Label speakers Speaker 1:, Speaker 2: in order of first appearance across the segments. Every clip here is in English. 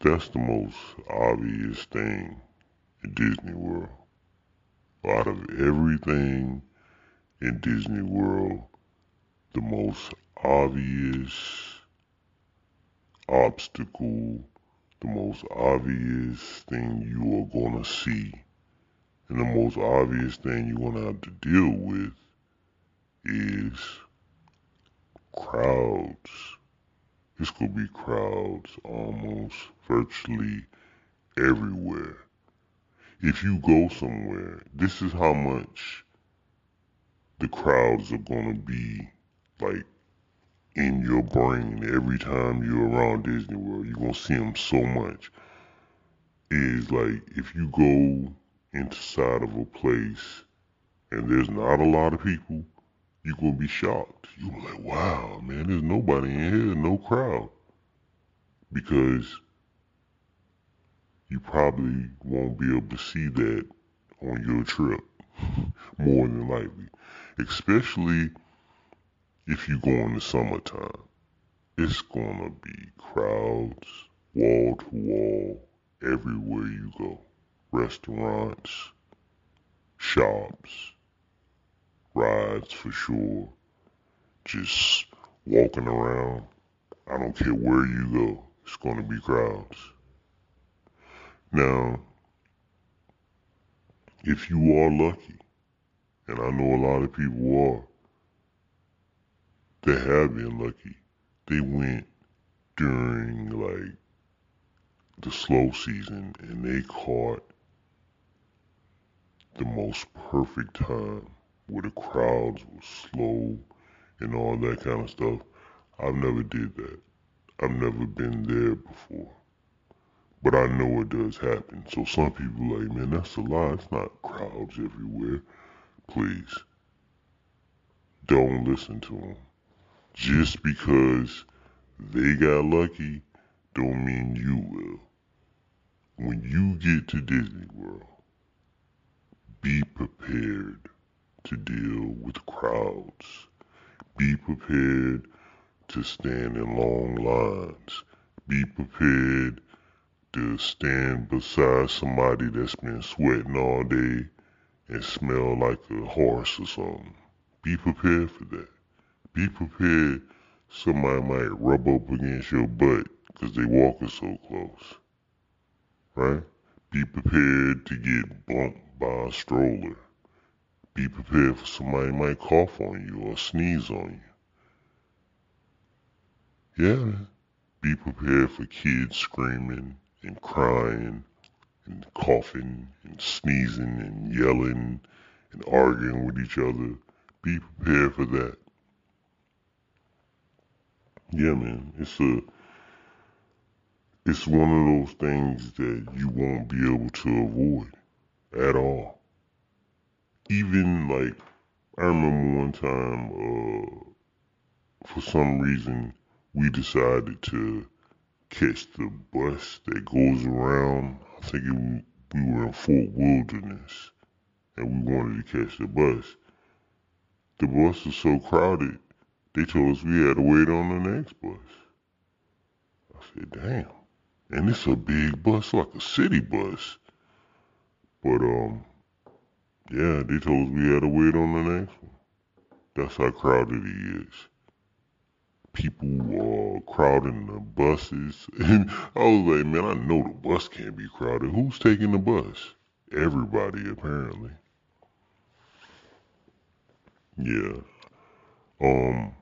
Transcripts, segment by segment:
Speaker 1: that's the most obvious thing in Disney World. Out of everything in Disney World, the most obvious obstacle, the most obvious thing you are gonna see, and the most obvious thing you're gonna have to deal with is crowds. It's gonna be crowds almost virtually everywhere. If you go somewhere, this is how much the crowds are gonna be like in your brain every time you're around Disney World. You're gonna see them so much. Is like if you go inside of a place and there's not a lot of people, you're gonna be shocked. You're like, wow, man, there's nobody in here, no crowd. Because you probably won't be able to see that on your trip, more than likely. Especially if you go in the summertime. It's gonna be crowds, wall to wall, everywhere you go. Restaurants, shops, rides for sure. Just walking around. I don't care where you go. It's gonna be crowds. Now, if you are lucky, and I know a lot of people are, they have been lucky. They went during like the slow season and they caught the most perfect time where the crowds were slow and all that kind of stuff. I've never did that. I've never been there before. But I know it does happen. So some people like, man, that's a lie. It's not crowds everywhere. Please. Don't listen to them. Just because they got lucky don't mean you will. When you get to Disney World, be prepared to deal with crowds. Be prepared to stand in long lines. Be prepared to stand beside somebody that's been sweating all day and smell like a horse or something. Be prepared for that. Be prepared somebody might rub up against your butt because they walking so close. Right? Be prepared to get bumped by a stroller. Be prepared for somebody might cough on you or sneeze on you. Yeah, be prepared for kids screaming and crying and coughing and sneezing and yelling and arguing with each other. Be prepared for that. Yeah, man, it's a it's one of those things that you won't be able to avoid at all. Even like I remember one time, uh, for some reason, we decided to catch the bus that goes around. I think it, we were in Fort Wilderness, and we wanted to catch the bus. The bus was so crowded, they told us we had to wait on the next bus. I said, damn. And it's a big bus, like a city bus. But, um, yeah, they told us we had to wait on the next one. That's how crowded he is. People are crowding the buses. And I was like, man, I know the bus can't be crowded. Who's taking the bus? Everybody, apparently. Yeah. Um,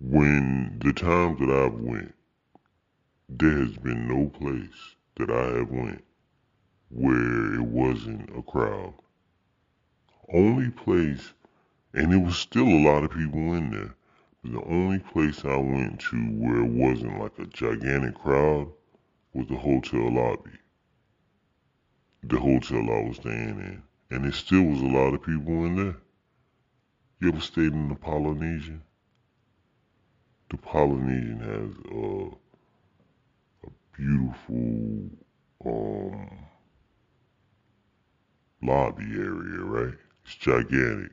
Speaker 1: when the times that I've went, there has been no place that I have went where it wasn't a crowd. Only place, and it was still a lot of people in there. But the only place I went to where it wasn't like a gigantic crowd was the hotel lobby. The hotel I was staying in. And it still was a lot of people in there. You ever stayed in the Polynesian? The Polynesian has a beautiful um, lobby area, right? It's gigantic.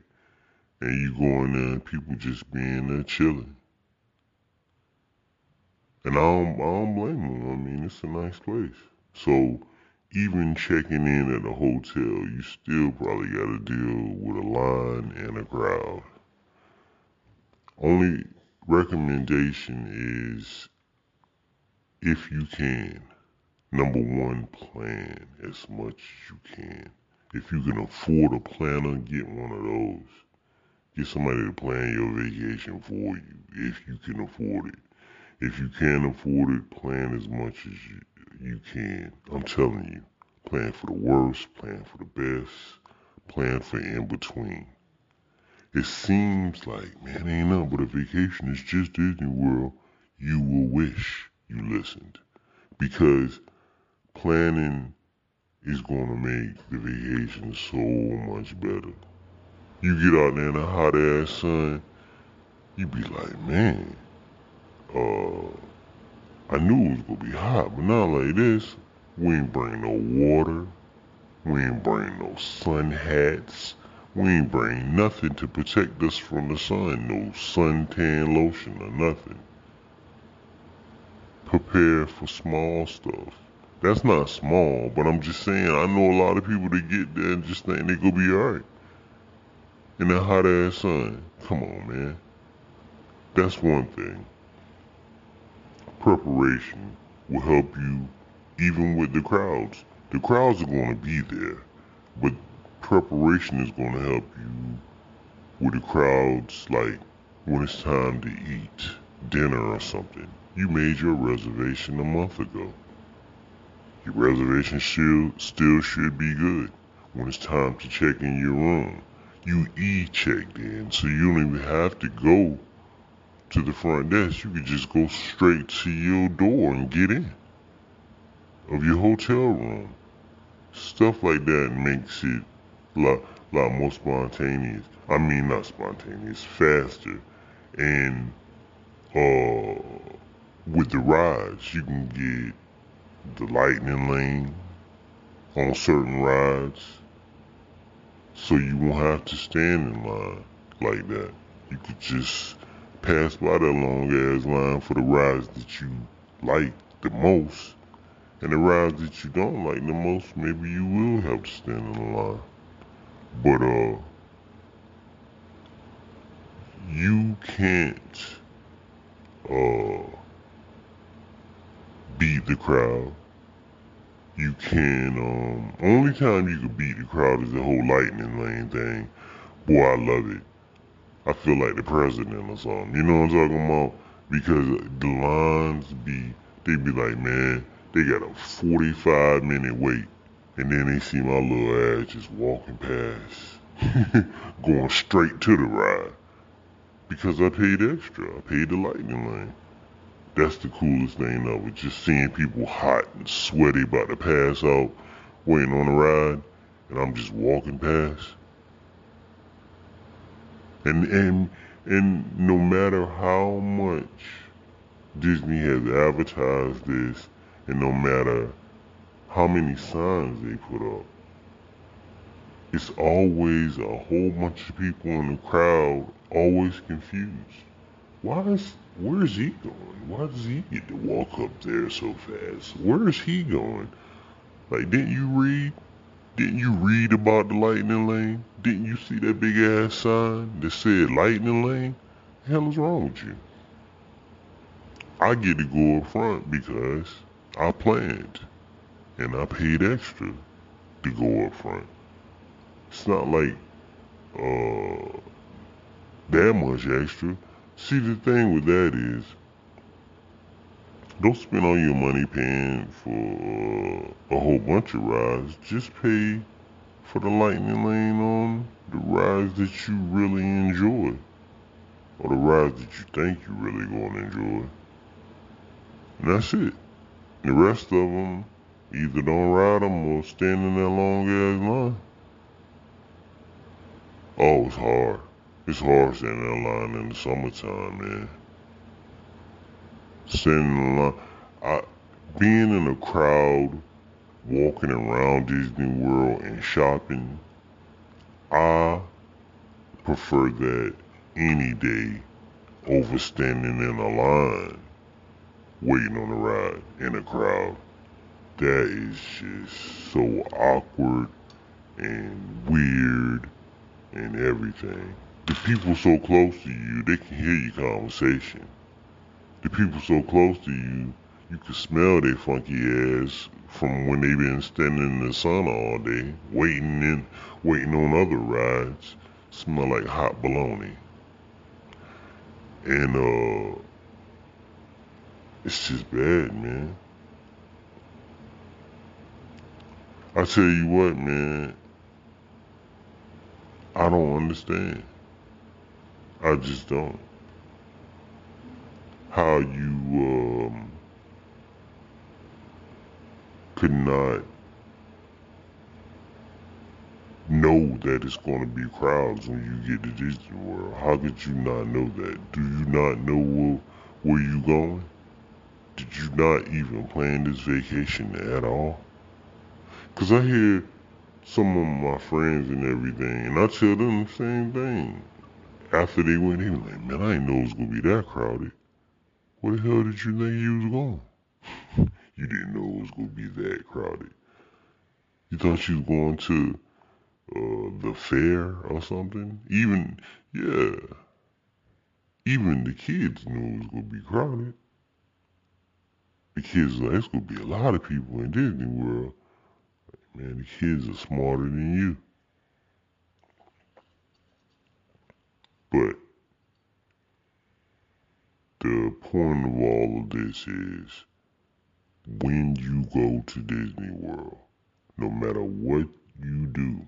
Speaker 1: And you go in there and people just being there chilling. And I don't, I don't blame them. I mean, it's a nice place. So even checking in at a hotel, you still probably got to deal with a line and a crowd. Only recommendation is if you can, number one, plan as much as you can. If you can afford a planner, get one of those. Get somebody to plan your vacation for you if you can afford it. If you can't afford it, plan as much as you, you can. I'm telling you, plan for the worst, plan for the best, plan for in between. It seems like, man, ain't nothing but a vacation. It's just Disney World. You will wish you listened. Because planning is going to make the vacation so much better. You get out there in the hot ass sun, you be like, man, uh, I knew it was gonna be hot, but not like this. We ain't bring no water. We ain't bring no sun hats. We ain't bring nothing to protect us from the sun. No suntan lotion or nothing. Prepare for small stuff. That's not small, but I'm just saying, I know a lot of people that get there and just think they gonna be alright. In that hot ass sun. Come on, man. That's one thing preparation will help you even with the crowds. The crowds are to be there, but preparation is to help you with the crowds like when it's time to eat dinner or something. You made your reservation a month ago. Your reservation should, still should be good. When it's time to check in your room, you e-checked in, so you don't even have to go to the front desk, you could just go straight to your door and get in of your hotel room. Stuff like that makes it a lot, lot more spontaneous. I mean, not spontaneous, faster. And uh, with the rides, you can get the lightning lane on certain rides, so you won't have to stand in line like that. You could just pass by that long ass line for the rides that you like the most. And the rides that you don't like the most, maybe you will have to stand in the line. But uh you can't uh beat the crowd. You can um only time you can beat the crowd is the whole lightning lane thing. Boy, I love it. I feel like the president or something. You know what I'm talking about? Because the lines be, they be like, man, they got a 45 minute wait. And then they see my little ass just walking past, going straight to the ride. Because I paid extra. I paid the lightning lane. That's the coolest thing ever. Just seeing people hot and sweaty about to pass out, waiting on the ride, and I'm just walking past. And and and no matter how much Disney has advertised this, and no matter how many signs they put up, it's always a whole bunch of people in the crowd always confused. Why is where's he going? Why does he get to walk up there so fast? Where is he going? Like didn't you read didn't you read about the lightning lane? Didn't you see that big ass sign that said lightning lane? The hell is wrong with you? I get to go up front because I planned and I paid extra to go up front. It's not like uh that much extra. See the thing with that is don't spend all your money paying for uh, a whole bunch of rides. Just pay for the lightning lane on the rides that you really enjoy. Or the rides that you think you really going to enjoy. And that's it. The rest of them, either don't ride them or stand in that long ass line. Oh, it's hard. It's hard standing in line in the summertime, man sitting in line. I, being in a crowd, walking around Disney World and shopping, I prefer that any day over standing in a line. waiting on a ride in a crowd. That is just so awkward and weird and everything. The people so close to you, they can hear your conversation. The people so close to you, you can smell their funky ass from when they been standing in the sun all day, waiting in, waiting on other rides. Smell like hot bologna. And uh, it's just bad, man. I tell you what, man. I don't understand. I just don't. How you um, could not know that it's going to be crowds when you get to Disney World. How could you not know that? Do you not know where, where you going? Did you not even plan this vacation at all? Cause I hear some of my friends and everything, and I tell them the same thing. After they went, were like, man, I didn't know it was gonna be that crowded. Where the hell did you think you was going? you didn't know it was gonna be that crowded. You thought you was going to uh, the fair or something? Even, yeah. Even the kids knew it was gonna be crowded. The kids like, it's gonna be a lot of people in Disney World. Man, the kids are smarter than you. But the point of all of this is when you go to Disney World, no matter what you do,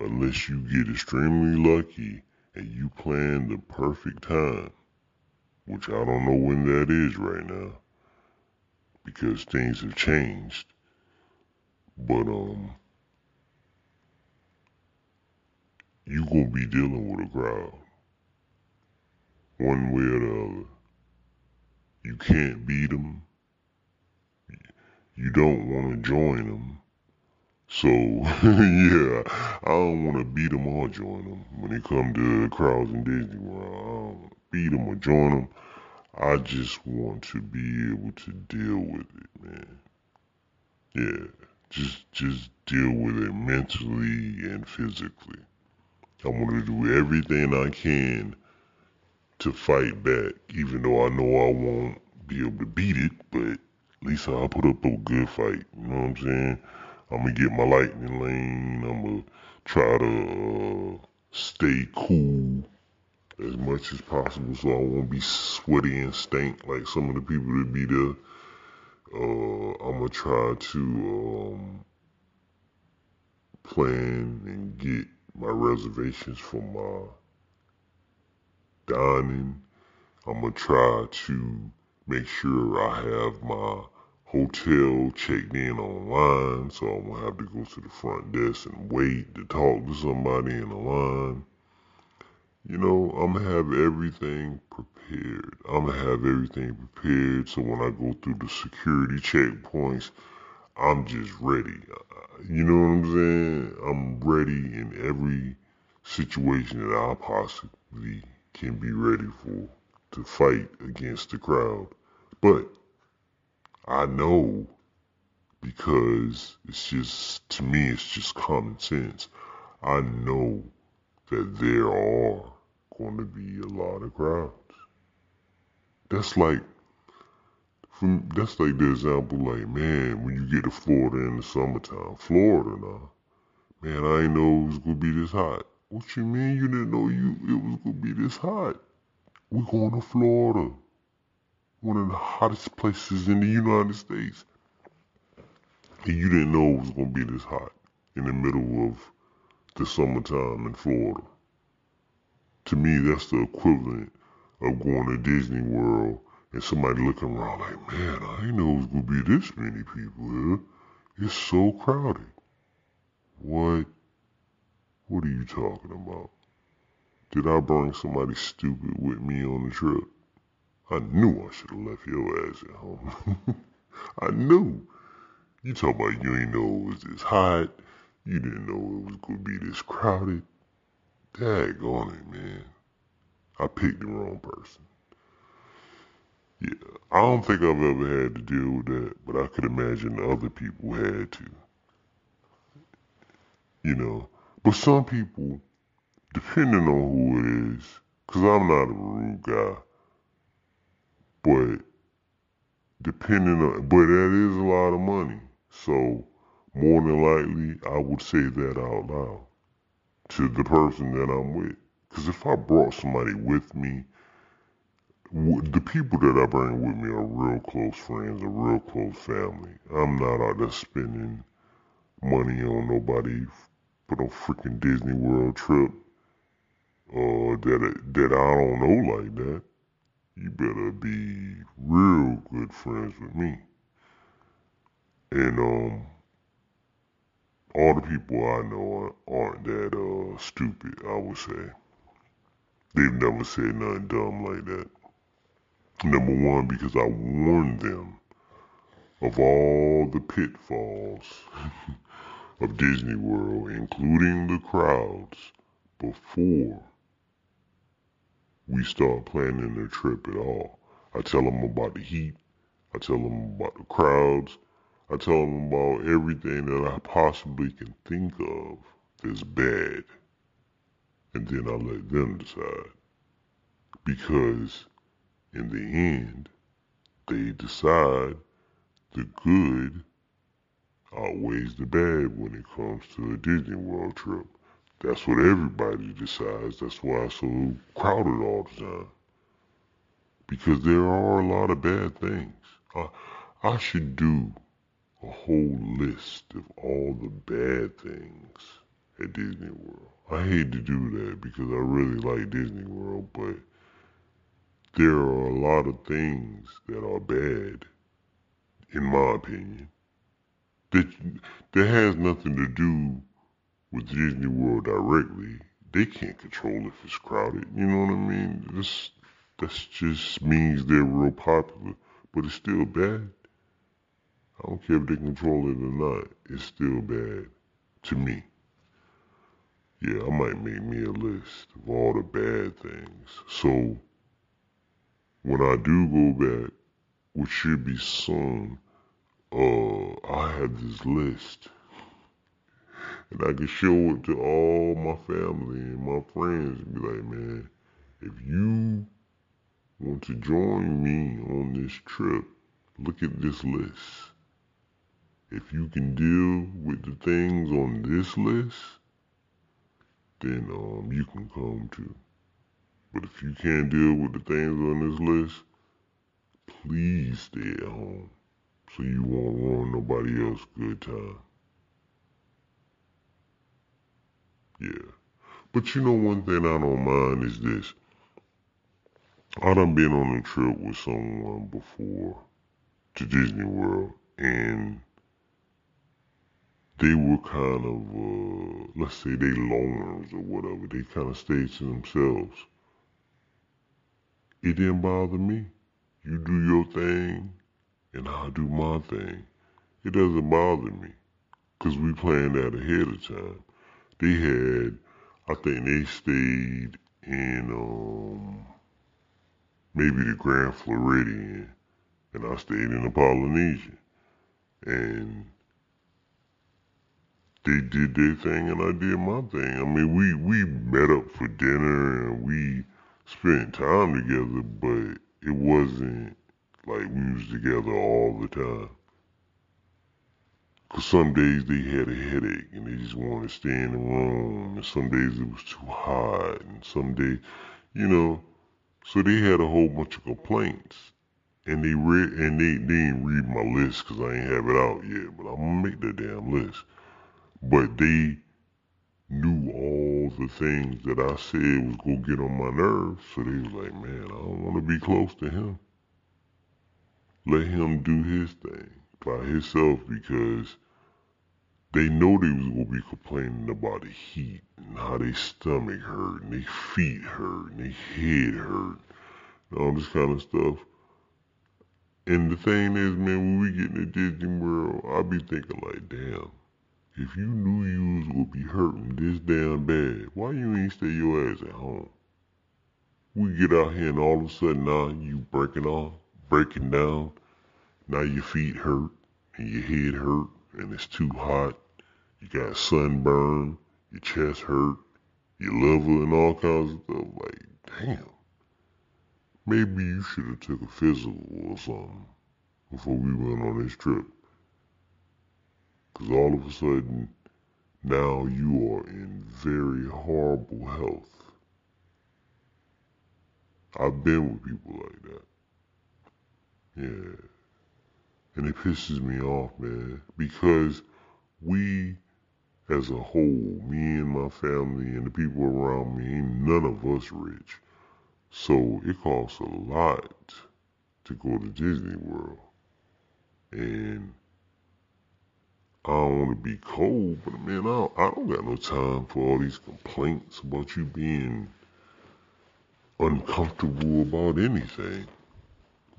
Speaker 1: unless you get extremely lucky and you plan the perfect time, which I don't know when that is right now because things have changed. But um, you gonna be dealing with a crowd, one way or the other. You can't beat them. You don't want to join them. So yeah, I don't want to beat them or join them when it come to crowds in Disney World. I don't beat them or join them. I just want to be able to deal with it, man. Yeah just just deal with it mentally and physically. I want to do everything I can to fight back, even though I know I won't be able to beat it, but at least I'll put up a good fight. You know what I'm saying? I'm gonna get my lightning lane. I'm gonna try to uh, stay cool as much as possible so I won't be sweaty and stink like some of the people that be there. Uh, I'm gonna try to um, plan and get my reservations for my dining. I'm gonna try to make sure I have my hotel checked in online, so I won't have to go to the front desk and wait to talk to somebody in the line. You know, I'm gonna have everything prepared. I'm gonna have everything prepared so when I go through the security checkpoints, I'm just ready. You know what I'm saying? I'm ready in every situation that I possibly can be ready for to fight against the crowd. But I know because it's just, to me, it's just common sense. I know that there are going to be a lot of crowds. That's like, from, that's like the example, like, man, when you get to Florida in the summertime, Florida now, man, I didn't know it was going to be this hot. What you mean you didn't know you it was to be this hot? We're going to Florida, one of the hottest places in the United States. And you didn't know it was to be this hot in the middle of the summertime in Florida. To me, that's the equivalent of going to Disney World and somebody looking around like, man, I didn't know it was to be this many people here. It's so crowded. What? What are you talking about? Did I bring somebody stupid with me on the trip? I knew I should have left your ass at home. I knew. You talk about you ain't know it was this hot. You didn't know it was gonna be this crowded. Daggone it, man. I picked the wrong person. Yeah, I don't think I've ever had to deal with that, but I could imagine other people had to. You know, but some people, depending on who it is, because I'm not a rude guy, but depending on, but that is a lot of money. So more than likely, I would say that out loud to the person that I'm with. Because if I brought somebody with me the people that I bring with me are real close friends, a real close family. I'm not out there spending money on nobody for no freaking Disney World trip uh, that that I don't know like that. You better be real good friends with me. And um, all the people I know aren't that uh stupid. I would say they've never said nothing dumb like that. Number one, because I warned them of all the pitfalls of Disney World, including the crowds, before we start planning the trip at all. I tell them about the heat. I tell them about the crowds. I tell them about everything that I possibly can think of that's bad. And then I let them decide. Because in the end, they decide the good outweighs the bad when it comes to a Disney World trip. That's what everybody decides. That's why it's so crowded all the time. Because there are a lot of bad things. I, I should do a whole list of all the bad things at Disney World. I hate to do that because I really like Disney World, but there are a lot of things that are bad, in my opinion, that that has nothing to do with Disney World directly. They can't control if it's crowded. You know what I mean? This that just means they're real popular, but it's still bad. I don't care if they control it or not. It's still bad to me. Yeah, I might make me a list of all the bad things. So when I do go back, which should be soon, uh, I have this list. And I can show it to all my family and my friends and be like, man, if you want to join me on this trip, look at this list. If you can deal with the things on this list, then um, you can come too. But if you can't deal with the things on this list, please stay at home so you won't ruin nobody else's good time. Yeah. But you know one thing I don't mind is this. I done been on a trip with someone before to Disney World and they were kind of, uh, let's say they loners or whatever. They kind of stayed to themselves. It didn't bother me. You do your thing, and I'll do my thing. It doesn't bother me, because we planned that ahead of time. They had, I think they stayed in, um, maybe the Grand Floridian, and I stayed in the Polynesian. And they did their thing and I did my thing. I mean, we, we met up for dinner and we spent time together, but it wasn't like we was together all the time. Cause some days they had a headache and they just wanted to stay in the room, and some days it was too hot, and some days, you know, so they had a whole bunch of complaints, and they read and they, they didn't read my list because I ain't have it out yet, but I'm gonna make that damn list. But they knew all the things that I said was gonna get on my nerves, so they was like, man, I don't want to be close to him. Let him do his thing by himself because they know they was gonna be complaining about the heat and how their stomach hurt and their feet hurt and their head hurt and all this kind of stuff. And the thing is, man, when we get in the Disney World, I be thinking like, damn, if you knew you was gonna be hurting this damn bad, why you ain't stay your ass at home? We get out here and all of a sudden now you breaking off, breaking down. Now your feet hurt and your head hurt and it's too hot. You got sunburn, your chest hurt, your liver and all kinds of stuff. Like, damn. Maybe you should have took a physical or something before we went on this trip. Cause all of a sudden, now you are in very horrible health. I've been with people like that. Yeah. And it pisses me off, man, because we as a whole, me and my family and the people around me, ain't none of us rich. So it costs a lot to go to Disney World. And I don't want to be cold, but man, I don't, I don't got no time for all these complaints about you being uncomfortable about anything.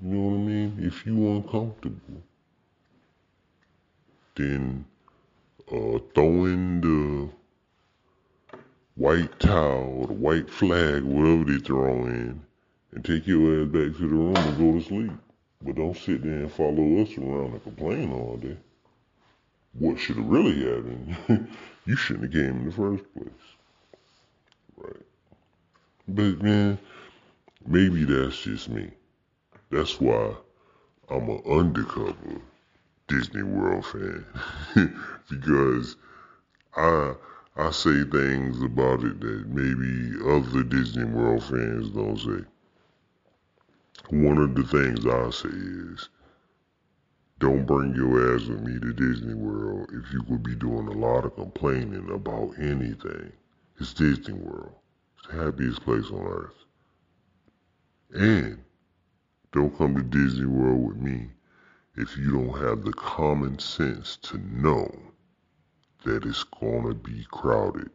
Speaker 1: You know what I mean? If you uncomfortable, then uh, throwing the white towel or the white flag, whatever they throw in, and take your ass back to the room and go to sleep. But don't sit there and follow us around and complain all day. What should have really happened? you shouldn't have came in the first place. Right. But man, maybe that's just me. That's why I'm an undercover Disney World fan because I I say things about it that maybe other Disney World fans don't say. One of the things I say is don't bring your ass with me to Disney World if you could be doing a lot of complaining about anything. It's Disney World. It's the happiest place on earth. And don't come to Disney World with me if you don't have the common sense to know that it's to be crowded